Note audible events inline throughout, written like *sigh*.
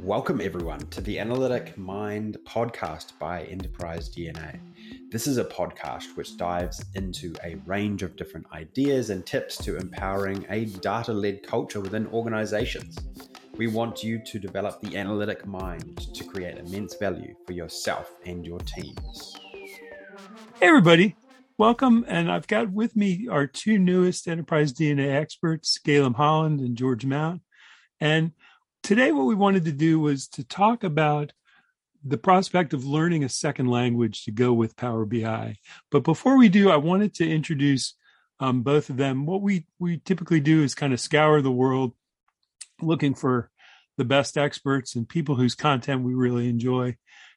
Welcome, everyone, to the Analytic Mind podcast by Enterprise DNA. This is a podcast which dives into a range of different ideas and tips to empowering a data led culture within organizations. We want you to develop the analytic mind to create immense value for yourself and your teams. Hey, everybody. Welcome. And I've got with me our two newest Enterprise DNA experts, Gaelim Holland and George Mount. And today, what we wanted to do was to talk about the prospect of learning a second language to go with Power BI. But before we do, I wanted to introduce um, both of them. What we, we typically do is kind of scour the world looking for the best experts and people whose content we really enjoy.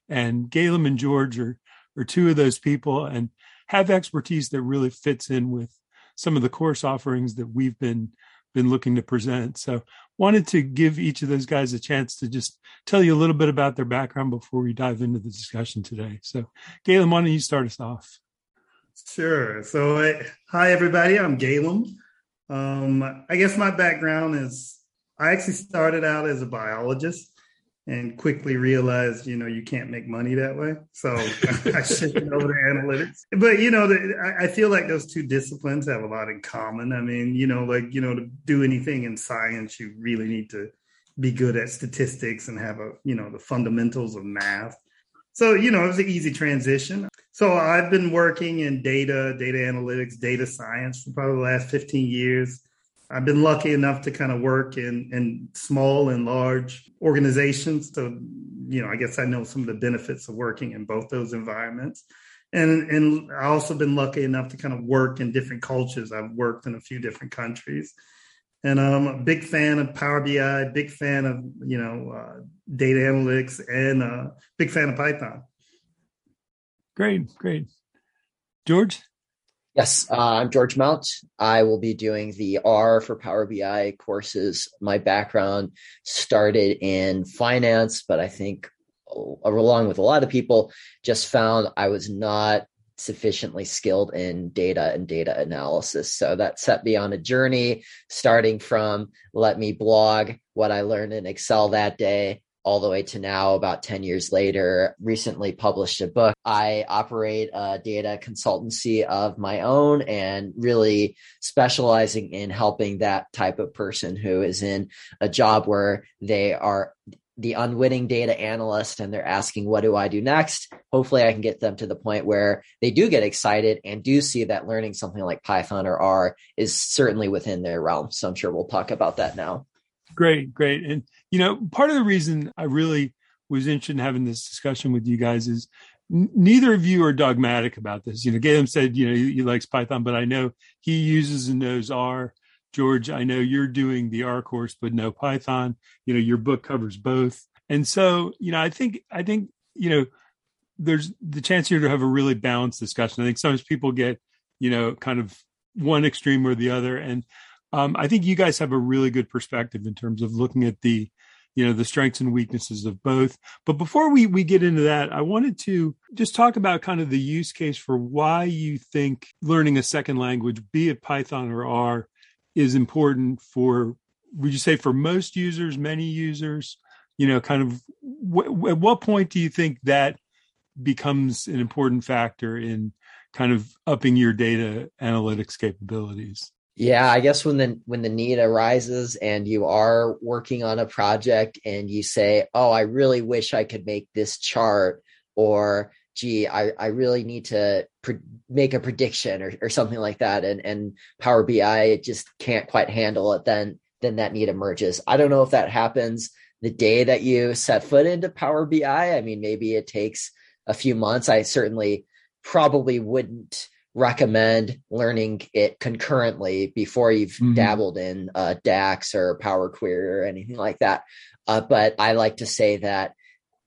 And Gaelim and George are, are two of those people and have expertise that really fits in with some of the course offerings that we've been been looking to present. So wanted to give each of those guys a chance to just tell you a little bit about their background before we dive into the discussion today. So Gaelim, why don't you start us off? Sure. So uh, hi everybody, I'm Gaelim. Um, I guess my background is I actually started out as a biologist and quickly realized, you know, you can't make money that way. So *laughs* I shifted over to analytics. But, you know, the, I feel like those two disciplines have a lot in common. I mean, you know, like, you know, to do anything in science, you really need to be good at statistics and have a, you know, the fundamentals of math. So, you know, it was an easy transition. So I've been working in data, data analytics, data science for probably the last 15 years. I've been lucky enough to kind of work in, in small and large organizations. So, you know, I guess I know some of the benefits of working in both those environments. And, and I also been lucky enough to kind of work in different cultures. I've worked in a few different countries. And I'm a big fan of Power BI, big fan of, you know, uh, data analytics, and a uh, big fan of Python. Great, great. George? Yes, uh, I'm George Mount. I will be doing the R for Power BI courses. My background started in finance, but I think along with a lot of people, just found I was not sufficiently skilled in data and data analysis. So that set me on a journey starting from let me blog what I learned in Excel that day all the way to now, about 10 years later, recently published a book. I operate a data consultancy of my own and really specializing in helping that type of person who is in a job where they are the unwitting data analyst and they're asking, what do I do next? Hopefully I can get them to the point where they do get excited and do see that learning something like Python or R is certainly within their realm. So I'm sure we'll talk about that now. Great, great. And, you know, part of the reason I really was interested in having this discussion with you guys is neither of you are dogmatic about this. You know, Gaelim said, you know, he, he, likes Python, but I know he uses and knows R. George, I know you're doing the R course, but no Python. You know, your book covers both. And so, you know, I think, I think, you know, there's the chance here to have a really balanced discussion. I think sometimes people get, you know, kind of one extreme or the other. And um, I think you guys have a really good perspective in terms of looking at the, you know, the strengths and weaknesses of both. But before we we get into that, I wanted to just talk about kind of the use case for why you think learning a second language, be it Python or R, is important for. Would you say for most users, many users? You know, kind of wh- at what point do you think that becomes an important factor in kind of upping your data analytics capabilities? Yeah, I guess when the when the need arises and you are working on a project and you say, "Oh, I really wish I could make this chart," or "Gee, I, I really need to pre- make a prediction," or, or something like that, and and Power BI just can't quite handle it, then then that need emerges. I don't know if that happens the day that you set foot into Power BI. I mean, maybe it takes a few months. I certainly probably wouldn't recommend learning it concurrently before you've mm-hmm. dabbled in uh, DAX or Power Query or anything like that. Uh, but I like to say that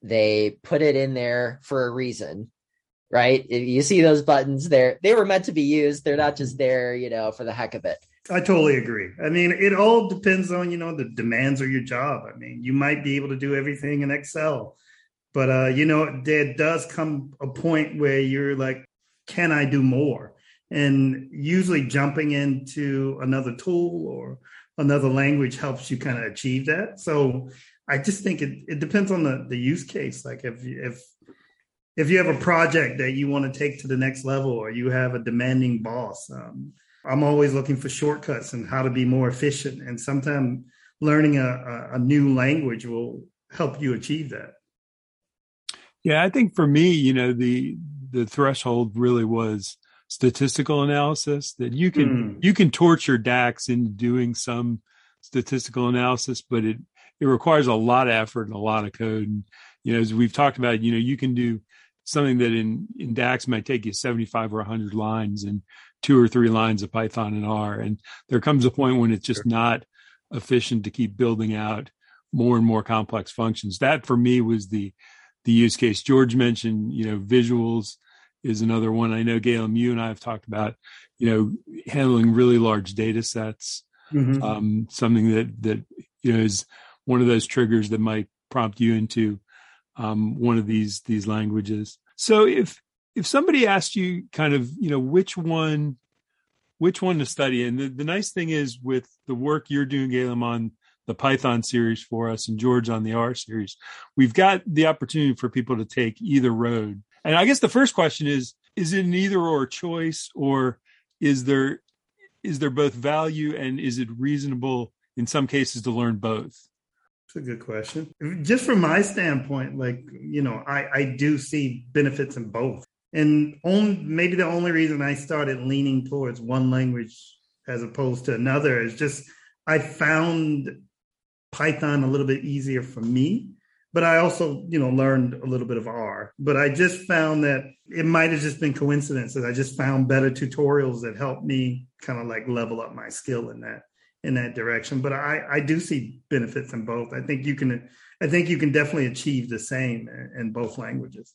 they put it in there for a reason, right? If you see those buttons there, they were meant to be used. They're not just there, you know, for the heck of it. I totally agree. I mean, it all depends on, you know, the demands of your job. I mean, you might be able to do everything in Excel, but, uh, you know, there does come a point where you're like, can I do more? And usually jumping into another tool or another language helps you kind of achieve that. So I just think it, it depends on the, the use case. Like if if if you have a project that you want to take to the next level or you have a demanding boss, um, I'm always looking for shortcuts and how to be more efficient. And sometimes learning a, a, a new language will help you achieve that. Yeah, I think for me, you know, the the threshold really was statistical analysis that you can mm. you can torture DAX into doing some statistical analysis, but it it requires a lot of effort and a lot of code. And you know, as we've talked about, you know, you can do something that in in DAX might take you 75 or 100 lines and two or three lines of Python and R. And there comes a point when it's just not efficient to keep building out more and more complex functions. That for me was the the use case. George mentioned, you know, visuals is another one. I know Gaelim, you and I have talked about, you know, handling really large data sets. Mm-hmm. Um, something that that you know is one of those triggers that might prompt you into um, one of these these languages. So if if somebody asked you kind of you know which one which one to study and the, the nice thing is with the work you're doing Gaelim on the Python series for us and George on the R series, we've got the opportunity for people to take either road. And I guess the first question is, is it an either or choice or is there, is there both value and is it reasonable in some cases to learn both? It's a good question. Just from my standpoint, like, you know, I, I do see benefits in both. And on, maybe the only reason I started leaning towards one language as opposed to another is just I found Python a little bit easier for me. But I also, you know, learned a little bit of R. But I just found that it might have just been coincidence coincidences. I just found better tutorials that helped me kind of like level up my skill in that in that direction. But I, I do see benefits in both. I think you can I think you can definitely achieve the same in, in both languages.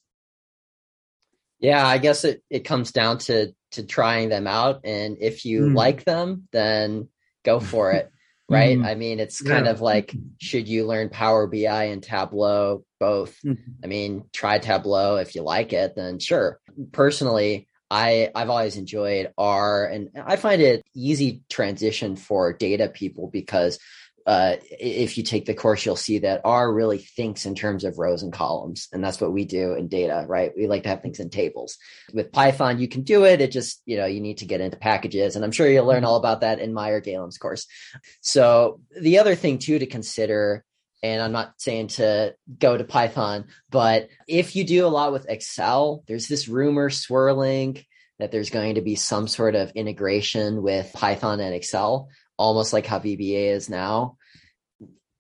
Yeah, I guess it, it comes down to to trying them out. And if you mm. like them, then go for it right? Mm-hmm. I mean, it's kind yeah. of like, should you learn Power BI and Tableau both? Mm-hmm. I mean, try Tableau if you like it, then sure. Personally, I I've always enjoyed R, and I find it easy transition for data people because uh, if you take the course, you'll see that R really thinks in terms of rows and columns. And that's what we do in data, right? We like to have things in tables. With Python, you can do it. It just, you know, you need to get into packages. And I'm sure you'll learn all about that in Meyer Gaelim's course. So the other thing too to consider and I'm not saying to go to Python, but if you do a lot with Excel, there's this rumor swirling that there's going to be some sort of integration with Python and Excel almost like how VBA is now.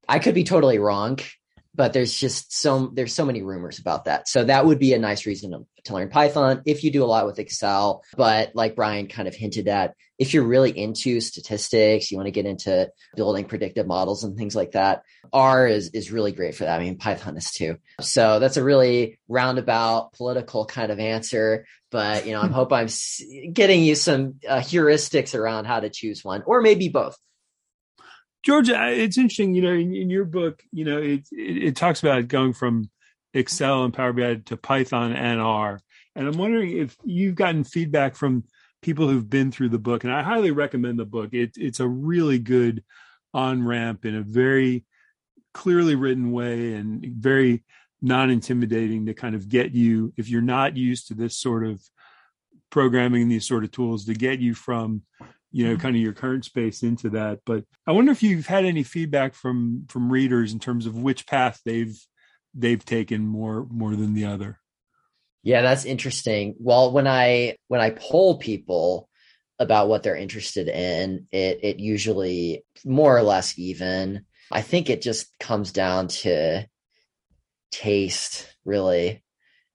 I could be totally wrong, but there's just so there's so many rumors about that. So that would be a nice reason to, to learn Python if you do a lot with Excel. But like Brian kind of hinted at, if you're really into statistics, you want to get into building predictive models and things like that, R is is really great for that. I mean, Python is too. So that's a really roundabout political kind of answer. But you know, I *laughs* hope I'm getting you some uh, heuristics around how to choose one, or maybe both. Georgia, it's interesting. You know, in, in your book, you know, it, it, it talks about going from Excel and Power BI to Python and R. And I'm wondering if you've gotten feedback from people who've been through the book, and I highly recommend the book. It, it's a really good on ramp in a very clearly written way and very non intimidating to kind of get you, if you're not used to this sort of programming, and these sort of tools, to get you from you know mm-hmm. kind of your current space into that but i wonder if you've had any feedback from from readers in terms of which path they've they've taken more more than the other yeah, that's interesting. Well, when I when I poll people about what they're interested in, it it usually more or less even. I think it just comes down to taste, really,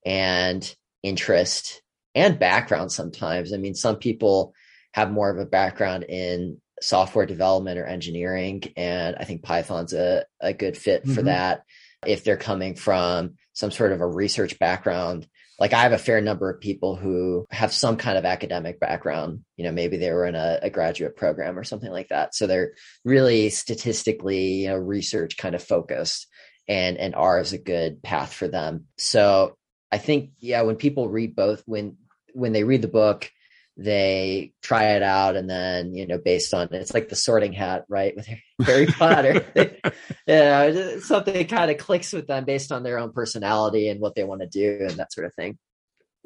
and interest and background sometimes. I mean, some people have more of a background in software development or engineering, and I think Python's a, a good fit for mm-hmm. that. If they're coming from some sort of a research background, like I have a fair number of people who have some kind of academic background. You know, maybe they were in a, a graduate program or something like that. So they're really statistically, you know, research kind of focused and, and R is a good path for them. So I think, yeah, when people read both, when, when they read the book, they try it out and then you know based on it's like the sorting hat right with *laughs* harry potter. *laughs* Yeah something kind of clicks with them based on their own personality and what they want to do and that sort of thing.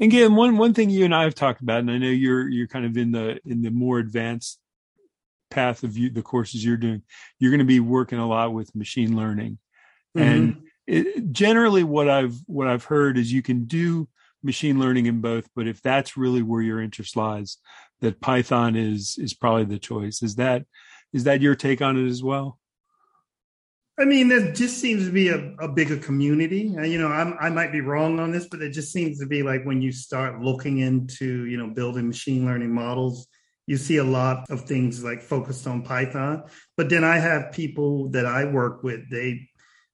Again one one thing you and i have talked about and i know you're you're kind of in the in the more advanced path of you, the courses you're doing you're going to be working a lot with machine learning. Mm-hmm. and it, generally what i've what i've heard is you can do machine learning in both, but if that's really where your interest lies, that Python is is probably the choice. Is that is that your take on it as well? I mean, there just seems to be a, a bigger community. You know, I'm, I might be wrong on this, but it just seems to be like when you start looking into, you know, building machine learning models, you see a lot of things like focused on Python. But then I have people that I work with, they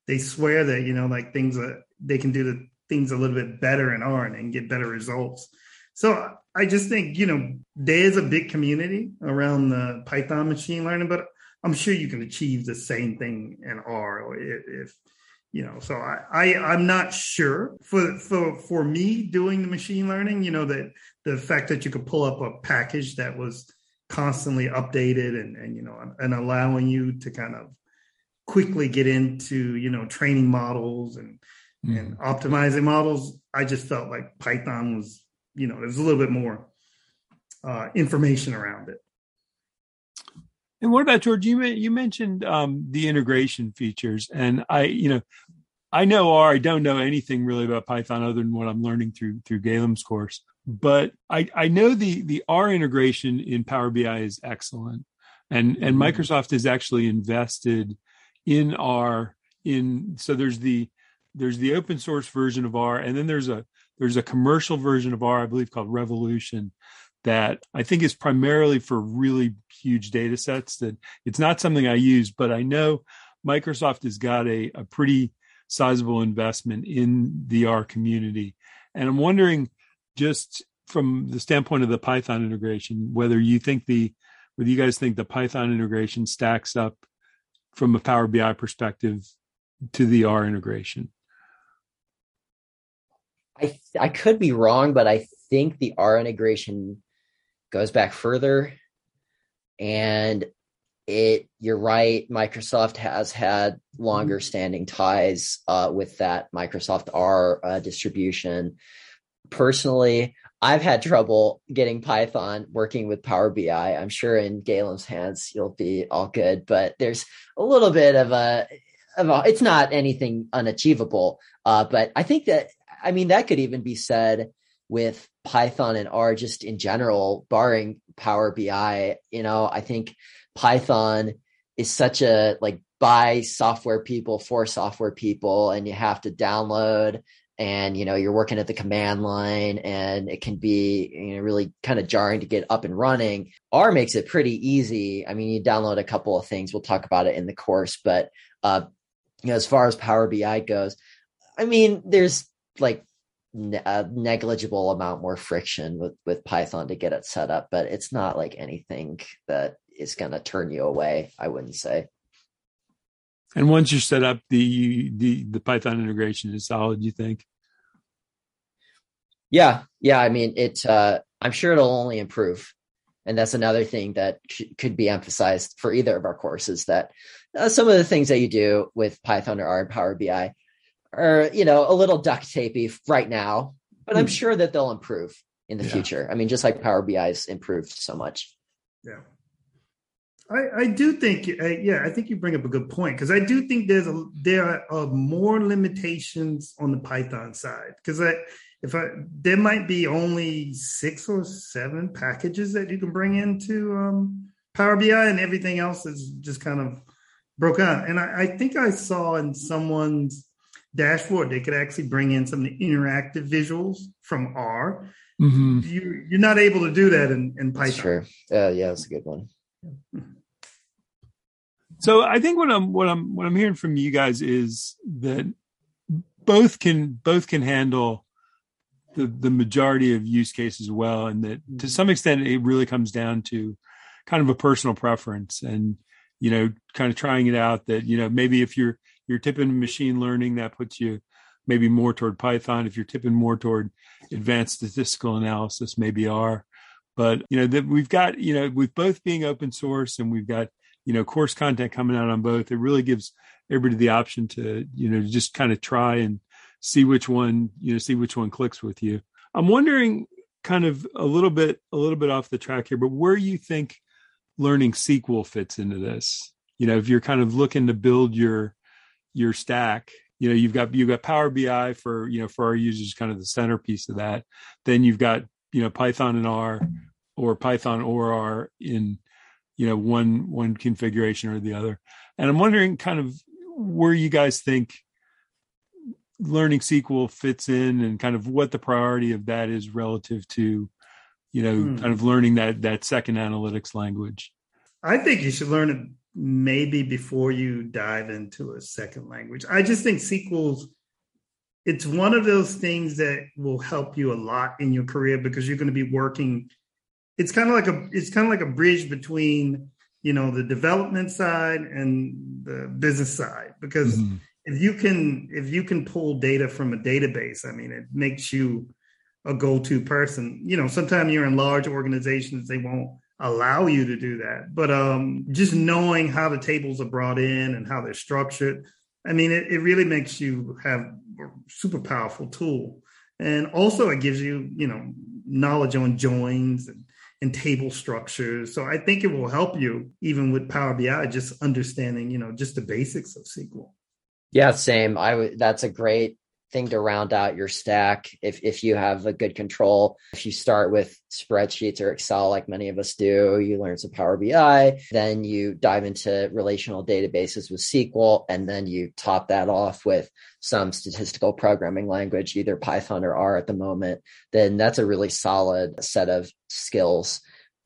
they swear that, you know, like things that they can do the things a little bit better in R and get better results. So I just think, you know, there is a big community around the Python machine learning, but I'm sure you can achieve the same thing in R if, you know, so I, I I'm not sure for for for me doing the machine learning, you know, that the fact that you could pull up a package that was constantly updated and and you know and allowing you to kind of quickly get into you know training models and mm. and optimizing models, I just felt like Python was, you know, there's a little bit more uh, information around it. And what about George? You you mentioned um, the integration features, and I, you know, I know R. I don't know anything really about Python other than what I'm learning through through Gaelim's course. But I I know the the R integration in Power BI is excellent, and and mm-hmm. Microsoft has actually invested in R. In so there's the there's the open source version of R, and then there's a there's a commercial version of R, I believe called Revolution, that I think is primarily for really huge data sets. That it's not something I use, but I know Microsoft has got a, a pretty sizable investment in the R community. And I'm wondering, just from the standpoint of the Python integration, whether you think the whether you guys think the Python integration stacks up from a Power BI perspective to the R integration. I I could be wrong, but I think the R integration goes back further, and it you're right. Microsoft has had longer mm-hmm. standing ties uh, with that Microsoft R uh, distribution. Personally, I've had trouble getting Python working with Power BI. I'm sure in Gaelim's hands you'll be all good, but there's a little bit of a, of a it's not anything unachievable. Uh, but I think that I mean, that could even be said with Python and R just in general, barring Power BI. You know, I think Python is such a like by software people for software people, and you have to download and you know you're working at the command line and it can be you know really kind of jarring to get up and running r makes it pretty easy i mean you download a couple of things we'll talk about it in the course but uh you know as far as power bi goes i mean there's like a negligible amount more friction with with Python to get it set up, but it's not like anything that is going to turn you away. I wouldn't say. And once you're set up, the the the Python integration is solid. You think? Yeah, yeah. I mean, it. Uh, I'm sure it'll only improve, and that's another thing that could be emphasized for either of our courses. That uh, some of the things that you do with Python or R and Power BI are you know a little duct tapey right now, but I'm hmm. sure that they'll improve in the yeah. future. I mean, just like Power BI's improved so much. Yeah. I, I do think, uh, yeah, I think you bring up a good point because I do think there's a there are more limitations on the Python side because I, if I there might be only six or seven packages that you can bring into um, Power BI and everything else is just kind of broke out. And I, I think I saw in someone's dashboard, they could actually bring in some of the interactive visuals from R. Mm-hmm. You, you're not able to do that in, in Python. Sure. Uh, yeah, that's a good one. So I think what I'm what I'm what I'm hearing from you guys is that both can both can handle the the majority of use cases well, and that to some extent it really comes down to kind of a personal preference and you know kind of trying it out. That you know maybe if you're you're tipping machine learning, that puts you maybe more toward Python. If you're tipping more toward advanced statistical analysis, maybe R. But you know that we've got you know with both being open source and we've got you know course content coming out on both. It really gives everybody the option to you know just kind of try and see which one you know see which one clicks with you. I'm wondering kind of a little bit a little bit off the track here, but where you think learning SQL fits into this? You know, if you're kind of looking to build your your stack you know you've got you've got power bi for you know for our users kind of the centerpiece of that. Then you've got you know python and r or python or r in you know one one configuration or the other. And i'm wondering kind of where you guys think learning sql fits in and kind of what the priority of that is relative to you know hmm. kind of learning that that second analytics language. I think you should learn it maybe before you dive into a second language. I just think SQL's it's one of those things that will help you a lot in your career because you're going to be working it's kind of like a it's kind of like a bridge between you know the development side and the business side because mm-hmm. if you can if you can pull data from a database i mean it makes you a go-to person you know sometimes you're in large organizations they won't allow you to do that. But um, just knowing how the tables are brought in and how they're structured, I mean, it, it really makes you have a super powerful tool. And also, it gives you, you know, knowledge on joins and, and table structures. So I think it will help you even with Power BI, just understanding, you know, just the basics of SQL. Yeah, same. I. That's a great thing to round out your stack if if you have a good control. If you start with spreadsheets or excel like many of us do you learn some power bi then you dive into relational databases with sql and then you top that off with some statistical programming language either python or r at the moment then that's a really solid set of skills.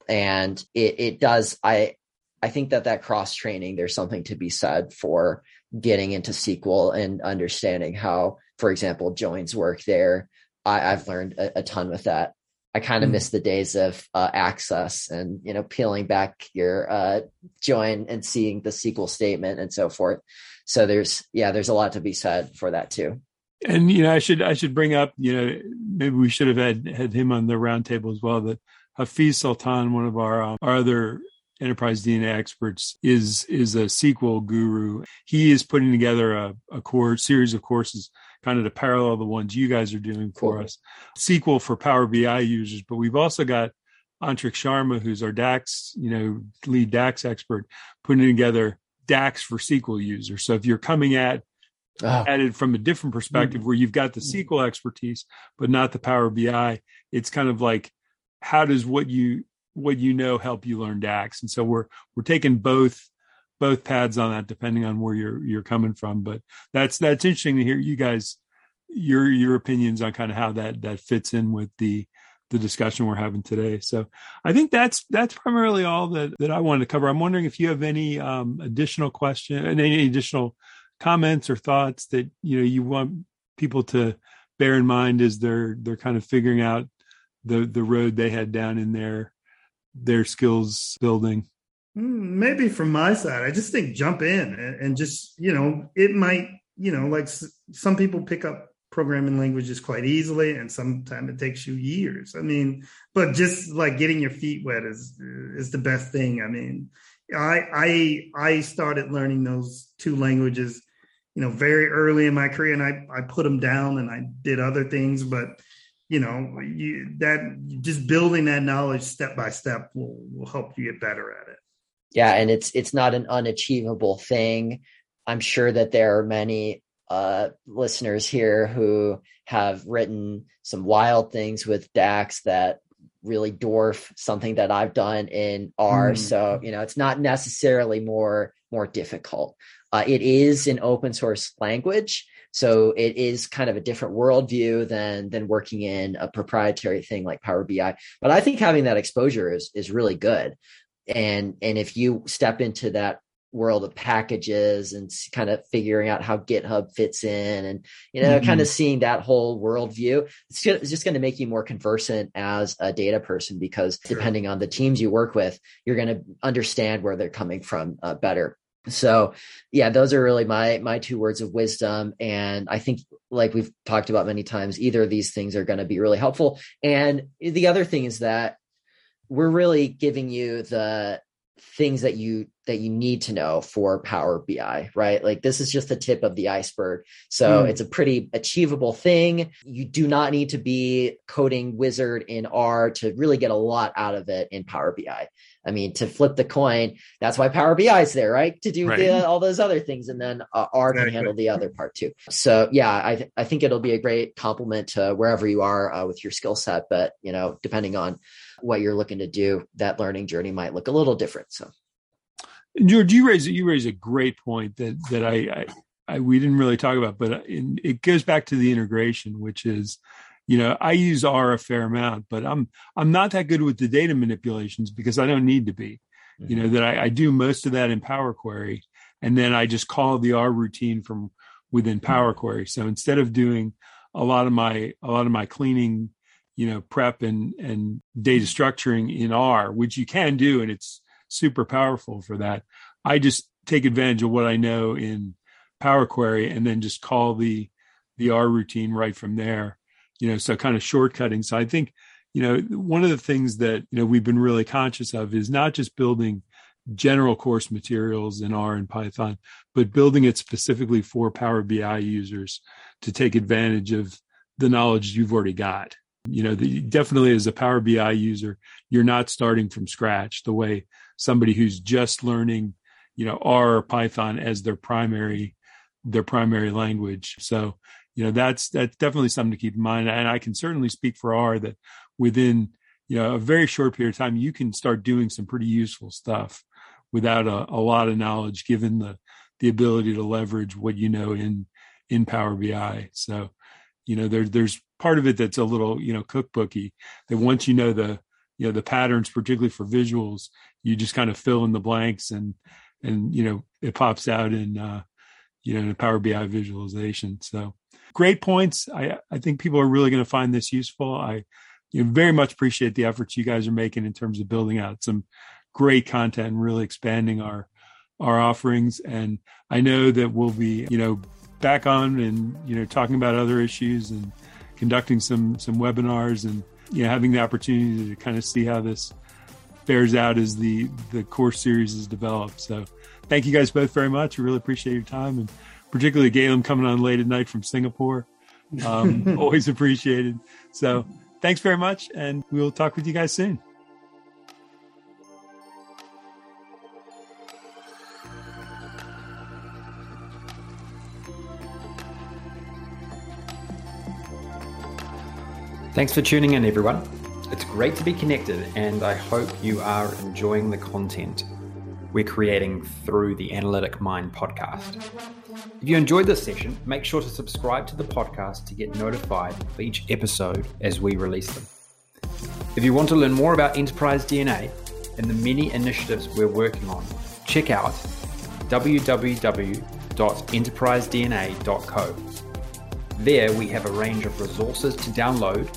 And it, it does i I think that that cross training, there's something to be said for getting into SQL and understanding how for example, joins work there. I, have learned a, a, ton with that. I kind of mm. miss the days of uh, access and you know peeling back your uh, join and seeing the SQL statement and so forth. So there's yeah, there's a lot to be said for that too. And you know, I should I should bring up you know maybe we should have had had him on the roundtable as well. That Hafiz Sultan, one of our um, our other enterprise DNA experts, is is a SQL guru. He is putting together a, a course series of courses kind of to parallel the ones you guys are doing for cool. us. SQL for Power BI users, but we've also got Antriksh Sharma, who's our DAX, you know, lead DAX expert, putting together DAX for SQL users. So if you're coming at at it from a different perspective, mm-hmm. where you've got the SQL expertise but not the Power BI, it's kind of like how does what you what you know help you learn DAX? And so we're we're taking both both pads on that depending on where you're you're coming from. But that's that's interesting to hear you guys your your opinions on kind of how that that fits in with the the discussion we're having today. So i think that's that's primarily all that that i wanted to cover. I'm wondering if you have any um, additional question and any additional comments or thoughts that you know you want people to bear in mind as they're they're kind of figuring out the the road they had down in their their skills building Hmm, maybe from my side, I just think jump in and, just, you know, it might, you know, like some people pick up programming languages quite easily and sometimes it takes you years. I mean, but just like getting your feet wet is is the best thing. I mean, I I I started learning those two languages, you know, very early in my career and I I put them down and I did other things, but you know, you, that just building that knowledge step by step will will help you get better at it. Yeah and it's it's not an unachievable thing. I'm sure that there are many uh, listeners here who have written some wild things with dax that really dwarf something that i've done in r. Mm. so you know it's not necessarily more more difficult. Uh, it is an open source language so it is kind of a different worldview than than working in a proprietary thing like Power BI. But I think having that exposure is is really good and and if you step into that world of packages and kind of figuring out how GitHub fits in and you know mm-hmm. kind of seeing that whole worldview it's just, it's just going to make you more conversant as a data person because sure. depending on the teams you work with you're going to understand where they're coming from uh, better so yeah those are really my my two words of wisdom and i think like we've talked about many times either of these things are going to be really helpful and the other thing is that we're really giving you the things that you that you need to know for Power BI, right? Like this is just the tip of the iceberg. So mm. it's a pretty achievable thing. You do not need to be coding wizard in R to really get a lot out of it in Power BI. I mean, to flip the coin, that's why Power BI is there, right? To do right. the, all those other things, and then uh, R can handle the other part too. So yeah, I th- I think it'll be a great complement to wherever you are uh, with your skill set. But you know, depending on what you're looking to do, that learning journey might look a little different. So, George, you raise you raise a great point that that I, I, I we didn't really talk about, but in, it goes back to the integration, which is, you know, I use R a fair amount, but I'm I'm not that good with the data manipulations because I don't need to be. Mm-hmm. You know that I, I do most of that in Power Query, and then I just call the R routine from within Power Query. So instead of doing a lot of my a lot of my cleaning you know prep and and data structuring in R, which you can do, and it's super powerful for that. I just take advantage of what I know in Power Query and then just call the the R routine right from there. You know, so kind of shortcutting. So I think you know one of the things that you know we've been really conscious of is not just building general course materials in R and Python, but building it specifically for Power BI users to take advantage of the knowledge you've already got you know the, definitely as a power bi user you're not starting from scratch the way somebody who's just learning you know r or python as their primary their primary language so you know that's that's definitely something to keep in mind. And i can certainly speak for r that within you know a very short period of time you can start doing some pretty useful stuff without a, a lot of knowledge given the the ability to leverage what you know in in power bi so you know there, there's part of it that's a little you know cookbooky that once you know the you know the patterns particularly for visuals you just kind of fill in the blanks and and you know it pops out in uh you know in a power bi visualization. So great points i i think people are really going to find this useful i you know, very much appreciate the efforts you guys are making in terms of building out some great content and really expanding our our offerings and i know that we'll be you know back on and you know talking about other issues and conducting some some webinars and you know having the opportunity to kind of see how this bears out as the the course series is developed. So thank you guys both very much. We really appreciate your time and particularly Gaelim coming on late at night from Singapore. Um, *laughs* always appreciated. So thanks very much, and we'll talk with you guys soon. Thanks for tuning in, everyone. It's great to be connected, and I hope you are enjoying the content we're creating through the Analytic Mind podcast. If you enjoyed this session, make sure to subscribe to the podcast to get notified for each episode as we release them. If you want to learn more about Enterprise DNA and the many initiatives we're working on, check out www.enterprisedna.co. There we have a range of resources to download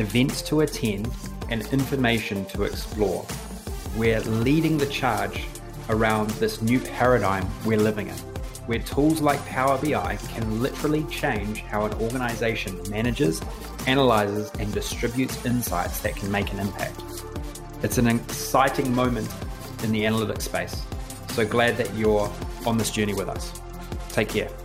events to attend, and information to explore. We're leading the charge around this new paradigm we're living in, where tools like Power BI can literally change how an organization manages, analyzes, and distributes insights that can make an impact. It's an exciting moment in the analytics space. So glad that you're on this journey with us. Take care.